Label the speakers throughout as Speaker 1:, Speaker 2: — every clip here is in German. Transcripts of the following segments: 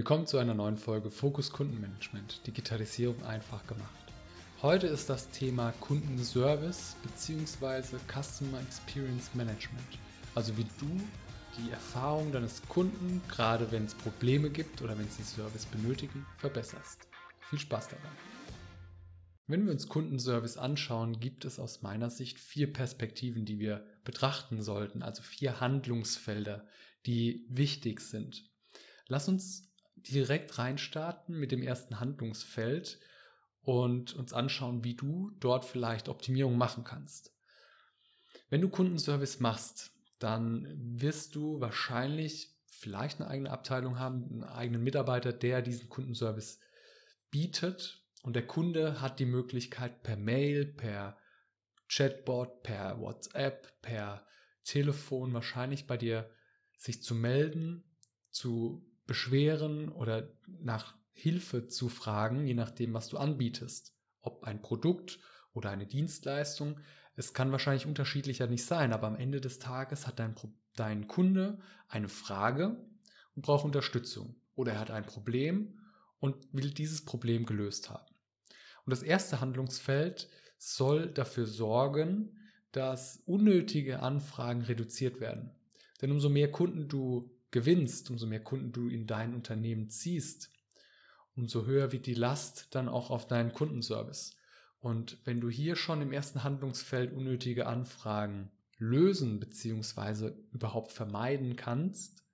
Speaker 1: Willkommen zu einer neuen Folge Fokus Kundenmanagement, Digitalisierung einfach gemacht. Heute ist das Thema Kundenservice bzw. Customer Experience Management. Also wie du die Erfahrung deines Kunden, gerade wenn es Probleme gibt oder wenn sie Service benötigen, verbesserst. Viel Spaß dabei. Wenn wir uns Kundenservice anschauen, gibt es aus meiner Sicht vier Perspektiven, die wir betrachten sollten, also vier Handlungsfelder, die wichtig sind. Lass uns direkt reinstarten mit dem ersten Handlungsfeld und uns anschauen, wie du dort vielleicht Optimierung machen kannst. Wenn du Kundenservice machst, dann wirst du wahrscheinlich vielleicht eine eigene Abteilung haben, einen eigenen Mitarbeiter, der diesen Kundenservice bietet und der Kunde hat die Möglichkeit per Mail, per Chatbot, per WhatsApp, per Telefon wahrscheinlich bei dir sich zu melden, zu beschweren oder nach Hilfe zu fragen, je nachdem, was du anbietest. Ob ein Produkt oder eine Dienstleistung. Es kann wahrscheinlich unterschiedlicher nicht sein, aber am Ende des Tages hat dein, dein Kunde eine Frage und braucht Unterstützung. Oder er hat ein Problem und will dieses Problem gelöst haben. Und das erste Handlungsfeld soll dafür sorgen, dass unnötige Anfragen reduziert werden. Denn umso mehr Kunden du gewinnst, umso mehr Kunden du in dein Unternehmen ziehst, umso höher wird die Last dann auch auf deinen Kundenservice. Und wenn du hier schon im ersten Handlungsfeld unnötige Anfragen lösen bzw. überhaupt vermeiden kannst,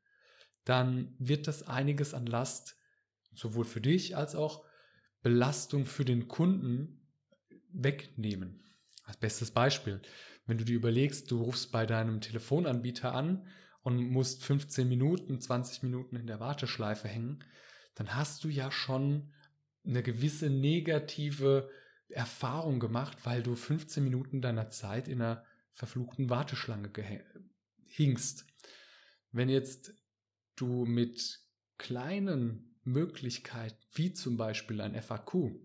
Speaker 1: dann wird das einiges an Last sowohl für dich als auch Belastung für den Kunden wegnehmen. Als bestes Beispiel, wenn du dir überlegst, du rufst bei deinem Telefonanbieter an und musst 15 Minuten, 20 Minuten in der Warteschleife hängen, dann hast du ja schon eine gewisse negative Erfahrung gemacht, weil du 15 Minuten deiner Zeit in einer verfluchten Warteschlange hingst. Wenn jetzt du mit kleinen Möglichkeiten, wie zum Beispiel ein FAQ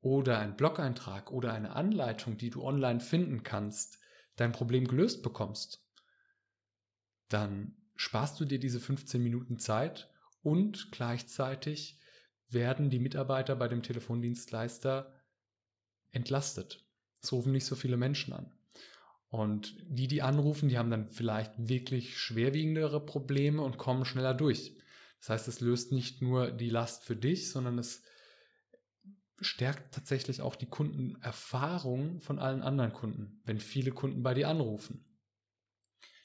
Speaker 1: oder ein Blog-Eintrag oder eine Anleitung, die du online finden kannst, dein Problem gelöst bekommst, dann sparst du dir diese 15 Minuten Zeit und gleichzeitig werden die Mitarbeiter bei dem Telefondienstleister entlastet. Es rufen nicht so viele Menschen an. Und die, die anrufen, die haben dann vielleicht wirklich schwerwiegendere Probleme und kommen schneller durch. Das heißt, es löst nicht nur die Last für dich, sondern es stärkt tatsächlich auch die Kundenerfahrung von allen anderen Kunden, wenn viele Kunden bei dir anrufen.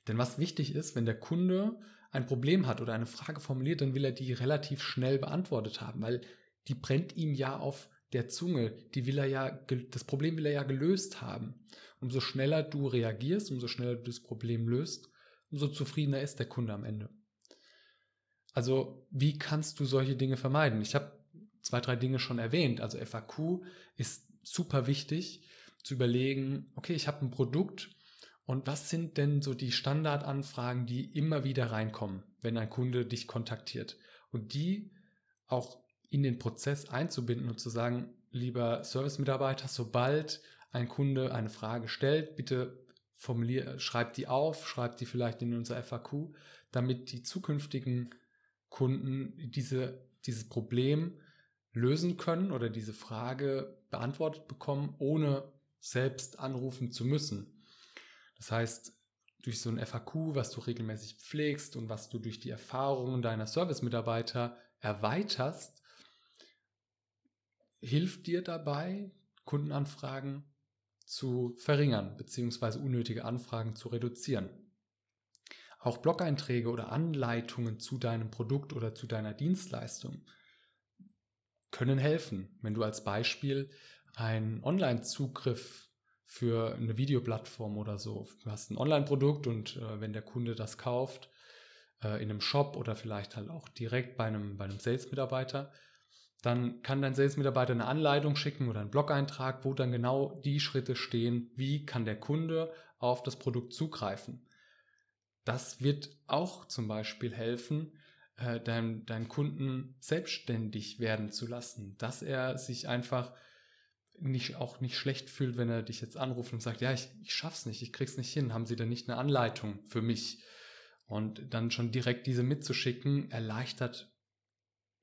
Speaker 1: Denn was wichtig ist, wenn der Kunde ein Problem hat oder eine Frage formuliert, dann will er die relativ schnell beantwortet haben, weil die brennt ihm ja auf der Zunge. Die will er ja, das Problem will er ja gelöst haben. Umso schneller du reagierst, umso schneller du das Problem löst, umso zufriedener ist der Kunde am Ende. Also, wie kannst du solche Dinge vermeiden? Ich habe zwei, drei Dinge schon erwähnt. Also FAQ ist super wichtig zu überlegen, okay, ich habe ein Produkt, und was sind denn so die Standardanfragen, die immer wieder reinkommen, wenn ein Kunde dich kontaktiert? Und die auch in den Prozess einzubinden und zu sagen, lieber Service-Mitarbeiter, sobald ein Kunde eine Frage stellt, bitte formulier, schreibt die auf, schreibt die vielleicht in unser FAQ, damit die zukünftigen Kunden diese, dieses Problem lösen können oder diese Frage beantwortet bekommen, ohne selbst anrufen zu müssen. Das heißt, durch so ein FAQ, was du regelmäßig pflegst und was du durch die Erfahrungen deiner Service-Mitarbeiter erweiterst, hilft dir dabei, Kundenanfragen zu verringern bzw. unnötige Anfragen zu reduzieren. Auch Blog-Einträge oder Anleitungen zu deinem Produkt oder zu deiner Dienstleistung können helfen. Wenn du als Beispiel einen Online-Zugriff für eine Videoplattform oder so. Du hast ein Online-Produkt und äh, wenn der Kunde das kauft, äh, in einem Shop oder vielleicht halt auch direkt bei einem, bei einem Sales-Mitarbeiter, dann kann dein Sales-Mitarbeiter eine Anleitung schicken oder einen Blog-Eintrag, wo dann genau die Schritte stehen, wie kann der Kunde auf das Produkt zugreifen. Das wird auch zum Beispiel helfen, äh, deinen dein Kunden selbstständig werden zu lassen, dass er sich einfach nicht, auch nicht schlecht fühlt, wenn er dich jetzt anruft und sagt, ja, ich, ich schaff's nicht, ich krieg's nicht hin, haben Sie denn nicht eine Anleitung für mich? Und dann schon direkt diese mitzuschicken, erleichtert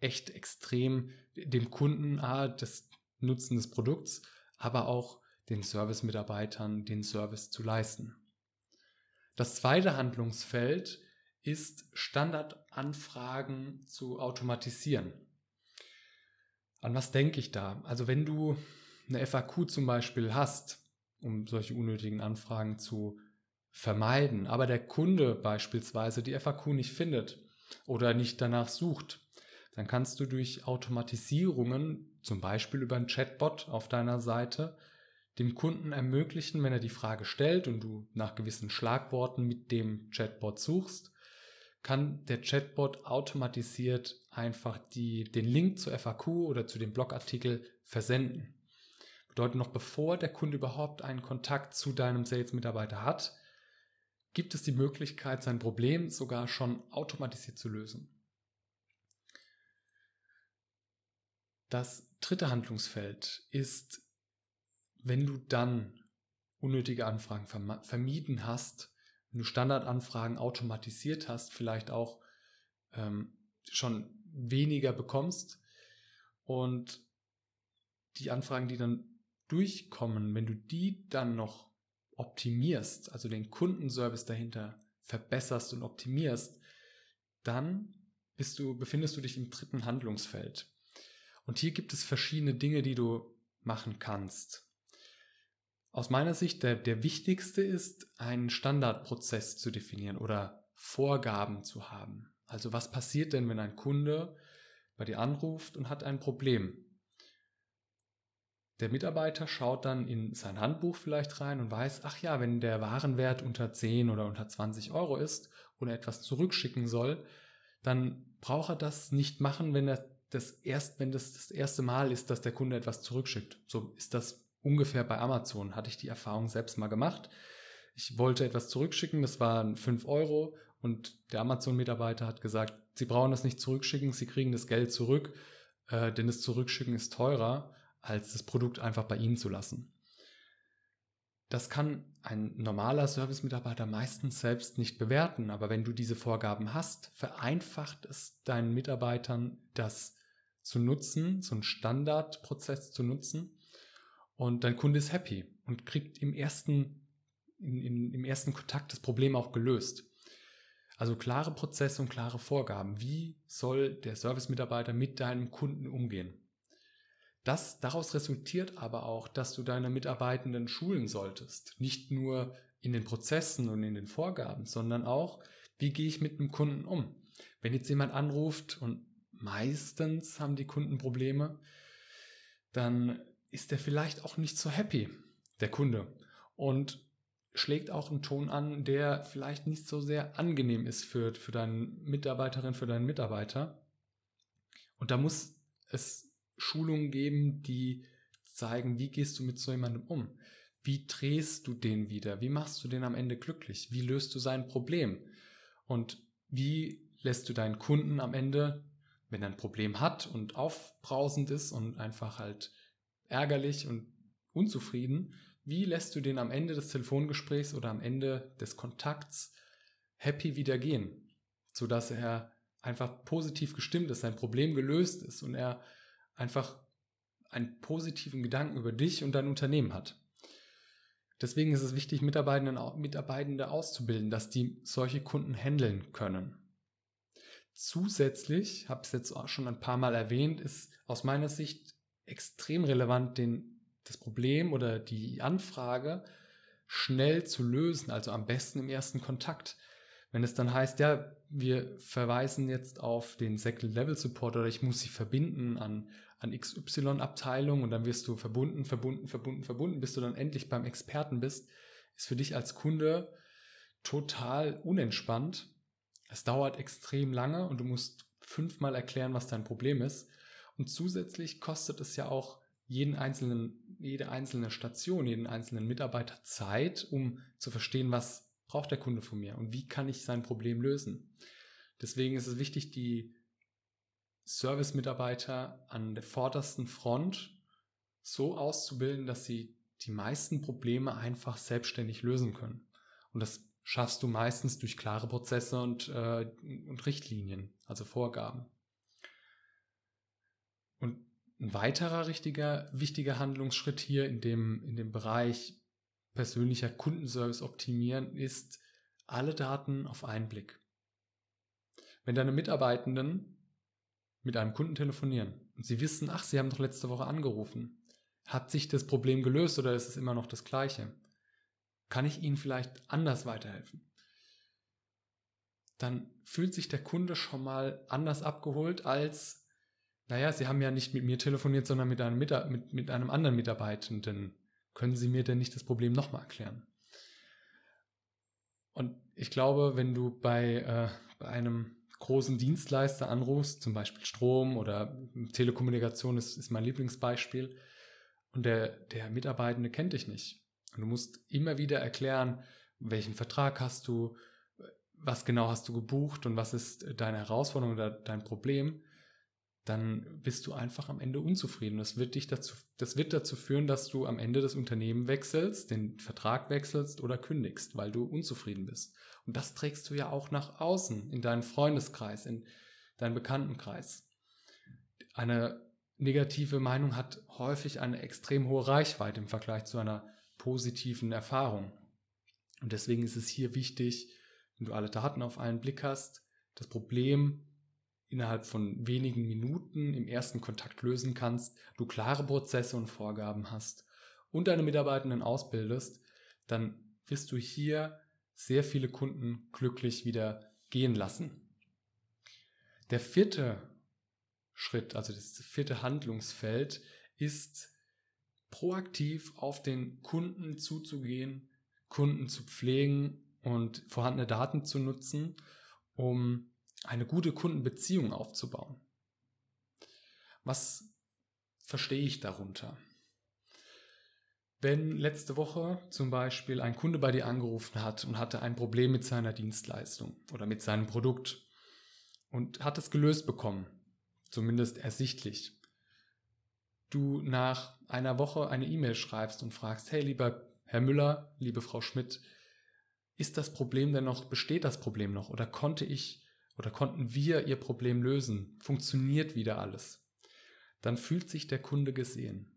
Speaker 1: echt extrem dem Kunden ah, das Nutzen des Produkts, aber auch den Service-Mitarbeitern den Service zu leisten. Das zweite Handlungsfeld ist Standardanfragen zu automatisieren. An was denke ich da? Also wenn du eine FAQ zum Beispiel hast, um solche unnötigen Anfragen zu vermeiden, aber der Kunde beispielsweise die FAQ nicht findet oder nicht danach sucht, dann kannst du durch Automatisierungen, zum Beispiel über ein Chatbot auf deiner Seite, dem Kunden ermöglichen, wenn er die Frage stellt und du nach gewissen Schlagworten mit dem Chatbot suchst, kann der Chatbot automatisiert einfach die, den Link zur FAQ oder zu dem Blogartikel versenden. Bedeutet noch bevor der Kunde überhaupt einen Kontakt zu deinem Sales-Mitarbeiter hat, gibt es die Möglichkeit, sein Problem sogar schon automatisiert zu lösen. Das dritte Handlungsfeld ist, wenn du dann unnötige Anfragen vermieden hast, wenn du Standardanfragen automatisiert hast, vielleicht auch ähm, schon weniger bekommst und die Anfragen, die dann durchkommen, wenn du die dann noch optimierst, also den Kundenservice dahinter verbesserst und optimierst, dann bist du, befindest du dich im dritten Handlungsfeld. Und hier gibt es verschiedene Dinge, die du machen kannst. Aus meiner Sicht der, der wichtigste ist, einen Standardprozess zu definieren oder Vorgaben zu haben. Also was passiert denn, wenn ein Kunde bei dir anruft und hat ein Problem? Der Mitarbeiter schaut dann in sein Handbuch vielleicht rein und weiß, ach ja, wenn der Warenwert unter 10 oder unter 20 Euro ist und er etwas zurückschicken soll, dann braucht er das nicht machen, wenn er das erst, wenn das das erste Mal ist, dass der Kunde etwas zurückschickt. So ist das ungefähr bei Amazon, hatte ich die Erfahrung selbst mal gemacht. Ich wollte etwas zurückschicken, das waren 5 Euro und der Amazon-Mitarbeiter hat gesagt, Sie brauchen das nicht zurückschicken, Sie kriegen das Geld zurück, äh, denn das Zurückschicken ist teurer, als das Produkt einfach bei Ihnen zu lassen. Das kann ein normaler Service-Mitarbeiter meistens selbst nicht bewerten, aber wenn du diese Vorgaben hast, vereinfacht es deinen Mitarbeitern, das zu nutzen, so einen Standardprozess zu nutzen und dein Kunde ist happy und kriegt im ersten, in, in, im ersten Kontakt das Problem auch gelöst. Also klare Prozesse und klare Vorgaben. Wie soll der Service-Mitarbeiter mit deinem Kunden umgehen? Das, daraus resultiert aber auch, dass du deine Mitarbeitenden schulen solltest. Nicht nur in den Prozessen und in den Vorgaben, sondern auch, wie gehe ich mit dem Kunden um? Wenn jetzt jemand anruft und meistens haben die Kunden Probleme, dann ist der vielleicht auch nicht so happy, der Kunde. Und schlägt auch einen Ton an, der vielleicht nicht so sehr angenehm ist für, für deine Mitarbeiterin, für deinen Mitarbeiter. Und da muss es Schulungen geben, die zeigen, wie gehst du mit so jemandem um? Wie drehst du den wieder? Wie machst du den am Ende glücklich? Wie löst du sein Problem? Und wie lässt du deinen Kunden am Ende, wenn er ein Problem hat und aufbrausend ist und einfach halt ärgerlich und unzufrieden, wie lässt du den am Ende des Telefongesprächs oder am Ende des Kontakts happy wieder gehen, sodass er einfach positiv gestimmt ist, sein Problem gelöst ist und er einfach einen positiven Gedanken über dich und dein Unternehmen hat. Deswegen ist es wichtig, Mitarbeitende, auszubilden, dass die solche Kunden handeln können. Zusätzlich, habe ich es jetzt auch schon ein paar Mal erwähnt, ist aus meiner Sicht extrem relevant, den, das Problem oder die Anfrage schnell zu lösen, also am besten im ersten Kontakt. Wenn es dann heißt, ja, wir verweisen jetzt auf den Second Level Support oder ich muss sie verbinden an, an XY-Abteilung und dann wirst du verbunden, verbunden, verbunden, verbunden, bis du dann endlich beim Experten bist, ist für dich als Kunde total unentspannt. Es dauert extrem lange und du musst fünfmal erklären, was dein Problem ist. Und zusätzlich kostet es ja auch jeden einzelnen, jede einzelne Station, jeden einzelnen Mitarbeiter Zeit, um zu verstehen, was braucht der Kunde von mir und wie kann ich sein Problem lösen. Deswegen ist es wichtig, die Service-Mitarbeiter an der vordersten Front so auszubilden, dass sie die meisten Probleme einfach selbstständig lösen können. Und das schaffst du meistens durch klare Prozesse und, äh, und Richtlinien, also Vorgaben. ein weiterer richtiger, wichtiger Handlungsschritt hier in dem, in dem Bereich persönlicher Kundenservice optimieren ist alle Daten auf einen Blick. Wenn deine Mitarbeitenden mit einem Kunden telefonieren und sie wissen, ach, sie haben doch letzte Woche angerufen, hat sich das Problem gelöst oder ist es immer noch das gleiche? Kann ich Ihnen vielleicht anders weiterhelfen? Dann fühlt sich der Kunde schon mal anders abgeholt als, naja, Sie haben ja nicht mit mir telefoniert, sondern mit einem, mit, mit einem anderen Mitarbeitenden. Können Sie mir denn nicht das Problem nochmal erklären? Und ich glaube, wenn du bei, äh, bei einem großen Dienstleister anrufst, zum Beispiel Strom oder Telekommunikation ist, ist mein Lieblingsbeispiel, und der, der Mitarbeitende kennt dich nicht. Und du musst immer wieder erklären, welchen Vertrag hast du, was genau hast du gebucht und was ist deine Herausforderung oder dein Problem dann bist du einfach am Ende unzufrieden. Das wird dich dazu, das wird dazu führen, dass du am Ende das Unternehmen wechselst, den Vertrag wechselst oder kündigst, weil du unzufrieden bist. Und das trägst du ja auch nach außen, in deinen Freundeskreis, in deinen Bekanntenkreis. Eine negative Meinung hat häufig eine extrem hohe Reichweite im Vergleich zu einer positiven Erfahrung. Und deswegen ist es hier wichtig, wenn du alle Daten auf einen Blick hast, das Problem innerhalb von wenigen Minuten im ersten Kontakt lösen kannst, du klare Prozesse und Vorgaben hast und deine Mitarbeitenden ausbildest, dann wirst du hier sehr viele Kunden glücklich wieder gehen lassen. Der vierte Schritt, also das vierte Handlungsfeld, ist proaktiv auf den Kunden zuzugehen, Kunden zu pflegen und vorhandene Daten zu nutzen, um eine gute Kundenbeziehung aufzubauen. Was verstehe ich darunter? Wenn letzte Woche zum Beispiel ein Kunde bei dir angerufen hat und hatte ein Problem mit seiner Dienstleistung oder mit seinem Produkt und hat es gelöst bekommen, zumindest ersichtlich, du nach einer Woche eine E-Mail schreibst und fragst, hey lieber Herr Müller, liebe Frau Schmidt, ist das Problem denn noch, besteht das Problem noch oder konnte ich oder konnten wir ihr Problem lösen? Funktioniert wieder alles? Dann fühlt sich der Kunde gesehen.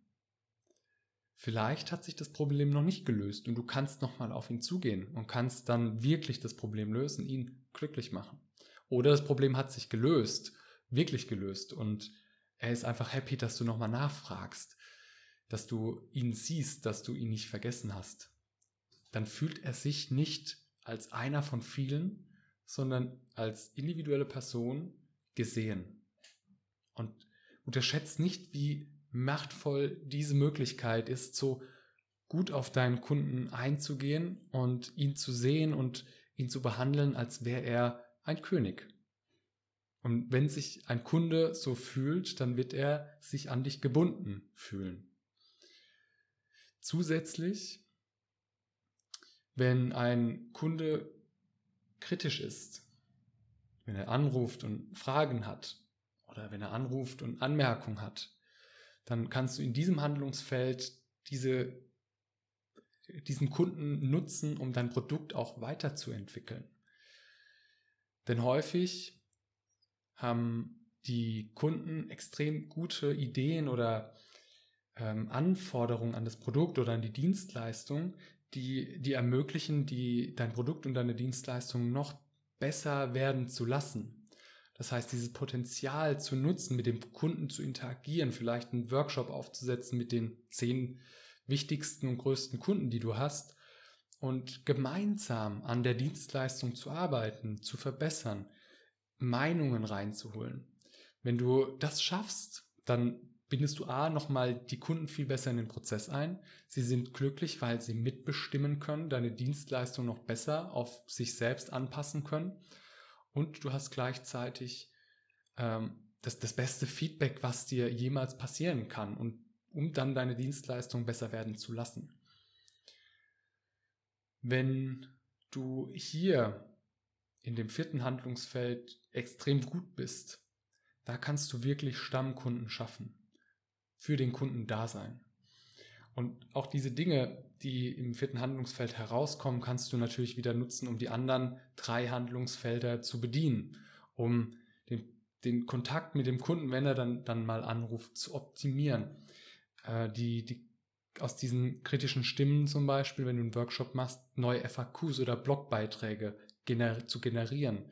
Speaker 1: Vielleicht hat sich das Problem noch nicht gelöst und du kannst nochmal auf ihn zugehen und kannst dann wirklich das Problem lösen, ihn glücklich machen. Oder das Problem hat sich gelöst, wirklich gelöst und er ist einfach happy, dass du nochmal nachfragst, dass du ihn siehst, dass du ihn nicht vergessen hast. Dann fühlt er sich nicht als einer von vielen, sondern als individuelle Person gesehen. Und unterschätzt nicht, wie machtvoll diese Möglichkeit ist, so gut auf deinen Kunden einzugehen und ihn zu sehen und ihn zu behandeln, als wäre er ein König. Und wenn sich ein Kunde so fühlt, dann wird er sich an dich gebunden fühlen. Zusätzlich, wenn ein Kunde kritisch ist, wenn er anruft und Fragen hat oder wenn er anruft und Anmerkungen hat, dann kannst du in diesem Handlungsfeld diese, diesen Kunden nutzen, um dein Produkt auch weiterzuentwickeln. Denn häufig haben die Kunden extrem gute Ideen oder ähm, Anforderungen an das Produkt oder an die Dienstleistung, die, die ermöglichen, die, dein Produkt und deine Dienstleistung noch besser werden zu lassen. Das heißt, dieses Potenzial zu nutzen, mit dem Kunden zu interagieren, vielleicht einen Workshop aufzusetzen mit den zehn wichtigsten und größten Kunden, die du hast und gemeinsam an der Dienstleistung zu arbeiten, zu verbessern, Meinungen reinzuholen. Wenn du das schaffst, dann bindest du A nochmal die Kunden viel besser in den Prozess ein. Sie sind glücklich, weil sie mitbestimmen können, deine Dienstleistung noch besser auf sich selbst anpassen können. Und du hast gleichzeitig ähm, das, das beste Feedback, was dir jemals passieren kann und um dann deine Dienstleistung besser werden zu lassen. Wenn du hier in dem vierten Handlungsfeld extrem gut bist, da kannst du wirklich Stammkunden schaffen für den Kunden da sein. Und auch diese Dinge, die im vierten Handlungsfeld herauskommen, kannst du natürlich wieder nutzen, um die anderen drei Handlungsfelder zu bedienen, um den, den Kontakt mit dem Kunden, wenn er dann, dann mal anruft, zu optimieren. Äh, die, die, aus diesen kritischen Stimmen zum Beispiel, wenn du einen Workshop machst, neue FAQs oder Blogbeiträge gener zu generieren,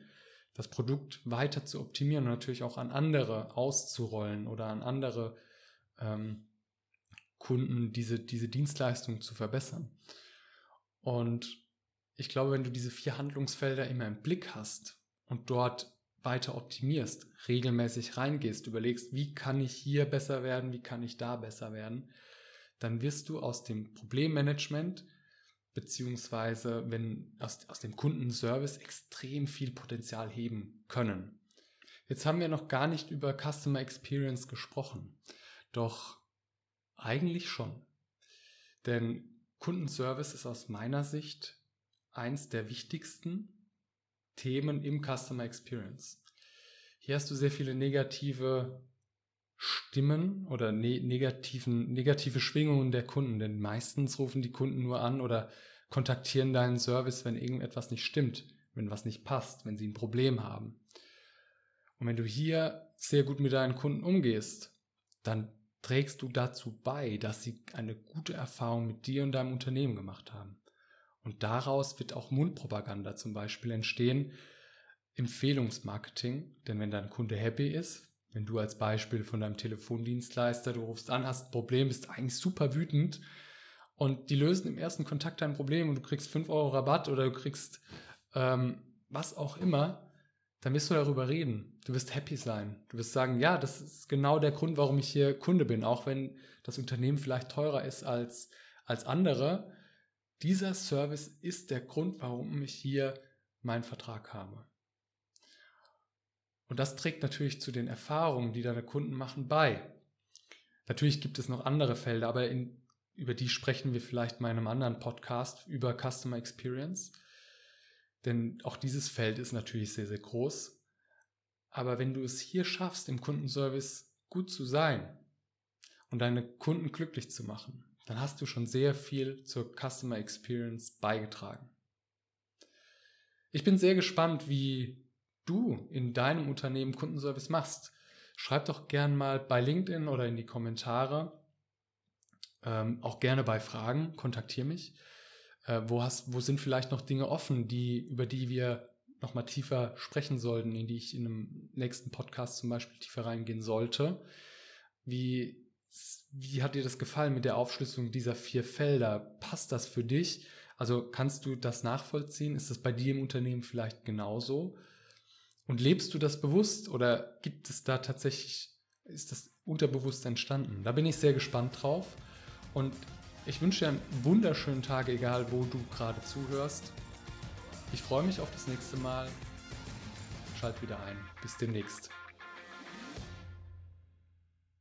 Speaker 1: das Produkt weiter zu optimieren und natürlich auch an andere auszurollen oder an andere ähm, Kunden diese, diese Dienstleistung zu verbessern. Und ich glaube, wenn du diese vier Handlungsfelder immer im Blick hast und dort weiter optimierst, regelmäßig reingehst, überlegst, wie kann ich hier besser werden, wie kann ich da besser werden, dann wirst du aus dem Problemmanagement beziehungsweise wenn aus, aus dem Kundenservice extrem viel Potenzial heben können. Jetzt haben wir noch gar nicht über Customer Experience gesprochen, doch eigentlich schon. Denn Kundenservice ist aus meiner Sicht eins der wichtigsten Themen im Customer Experience. Hier hast du sehr viele negative Stimmen oder ne negativen, negative Schwingungen der Kunden, denn meistens rufen die Kunden nur an oder kontaktieren deinen Service, wenn irgendetwas nicht stimmt, wenn was nicht passt, wenn sie ein Problem haben. Und wenn du hier sehr gut mit deinen Kunden umgehst, dann trägst du dazu bei, dass sie eine gute Erfahrung mit dir und deinem Unternehmen gemacht haben. Und daraus wird auch Mundpropaganda zum Beispiel entstehen, Empfehlungsmarketing, denn wenn dein Kunde happy ist, wenn du als Beispiel von deinem Telefondienstleister, du rufst an, hast ein Problem, bist eigentlich super wütend und die lösen im ersten Kontakt dein Problem und du kriegst 5 Euro Rabatt oder du kriegst ähm, was auch immer, dann wirst du darüber reden. Du wirst happy sein. Du wirst sagen, ja, das ist genau der Grund, warum ich hier Kunde bin, auch wenn das Unternehmen vielleicht teurer ist als, als andere. Dieser Service ist der Grund, warum ich hier meinen Vertrag habe. Und das trägt natürlich zu den Erfahrungen, die deine Kunden machen, bei. Natürlich gibt es noch andere Felder, aber in, über die sprechen wir vielleicht mal in einem anderen Podcast über Customer Experience. Denn auch dieses Feld ist natürlich sehr, sehr groß. Aber wenn du es hier schaffst, im Kundenservice gut zu sein und deine Kunden glücklich zu machen, dann hast du schon sehr viel zur Customer Experience beigetragen. Ich bin sehr gespannt, wie du in deinem Unternehmen Kundenservice machst. Schreib doch gern mal bei LinkedIn oder in die Kommentare. Ähm, auch gerne bei Fragen, kontaktiere mich. Äh, wo, hast, wo sind vielleicht noch Dinge offen, die, über die wir nochmal tiefer sprechen sollten, in die ich in einem nächsten Podcast zum Beispiel tiefer reingehen sollte? Wie, wie hat dir das gefallen mit der Aufschlüsselung dieser vier Felder? Passt das für dich? Also kannst du das nachvollziehen? Ist das bei dir im Unternehmen vielleicht genauso? Und lebst du das bewusst oder gibt es da tatsächlich, ist das unterbewusst entstanden? Da bin ich sehr gespannt drauf und ich wünsche dir einen wunderschönen Tag, egal wo du gerade zuhörst. Ich freue mich auf das nächste Mal. Schalt wieder ein. Bis demnächst.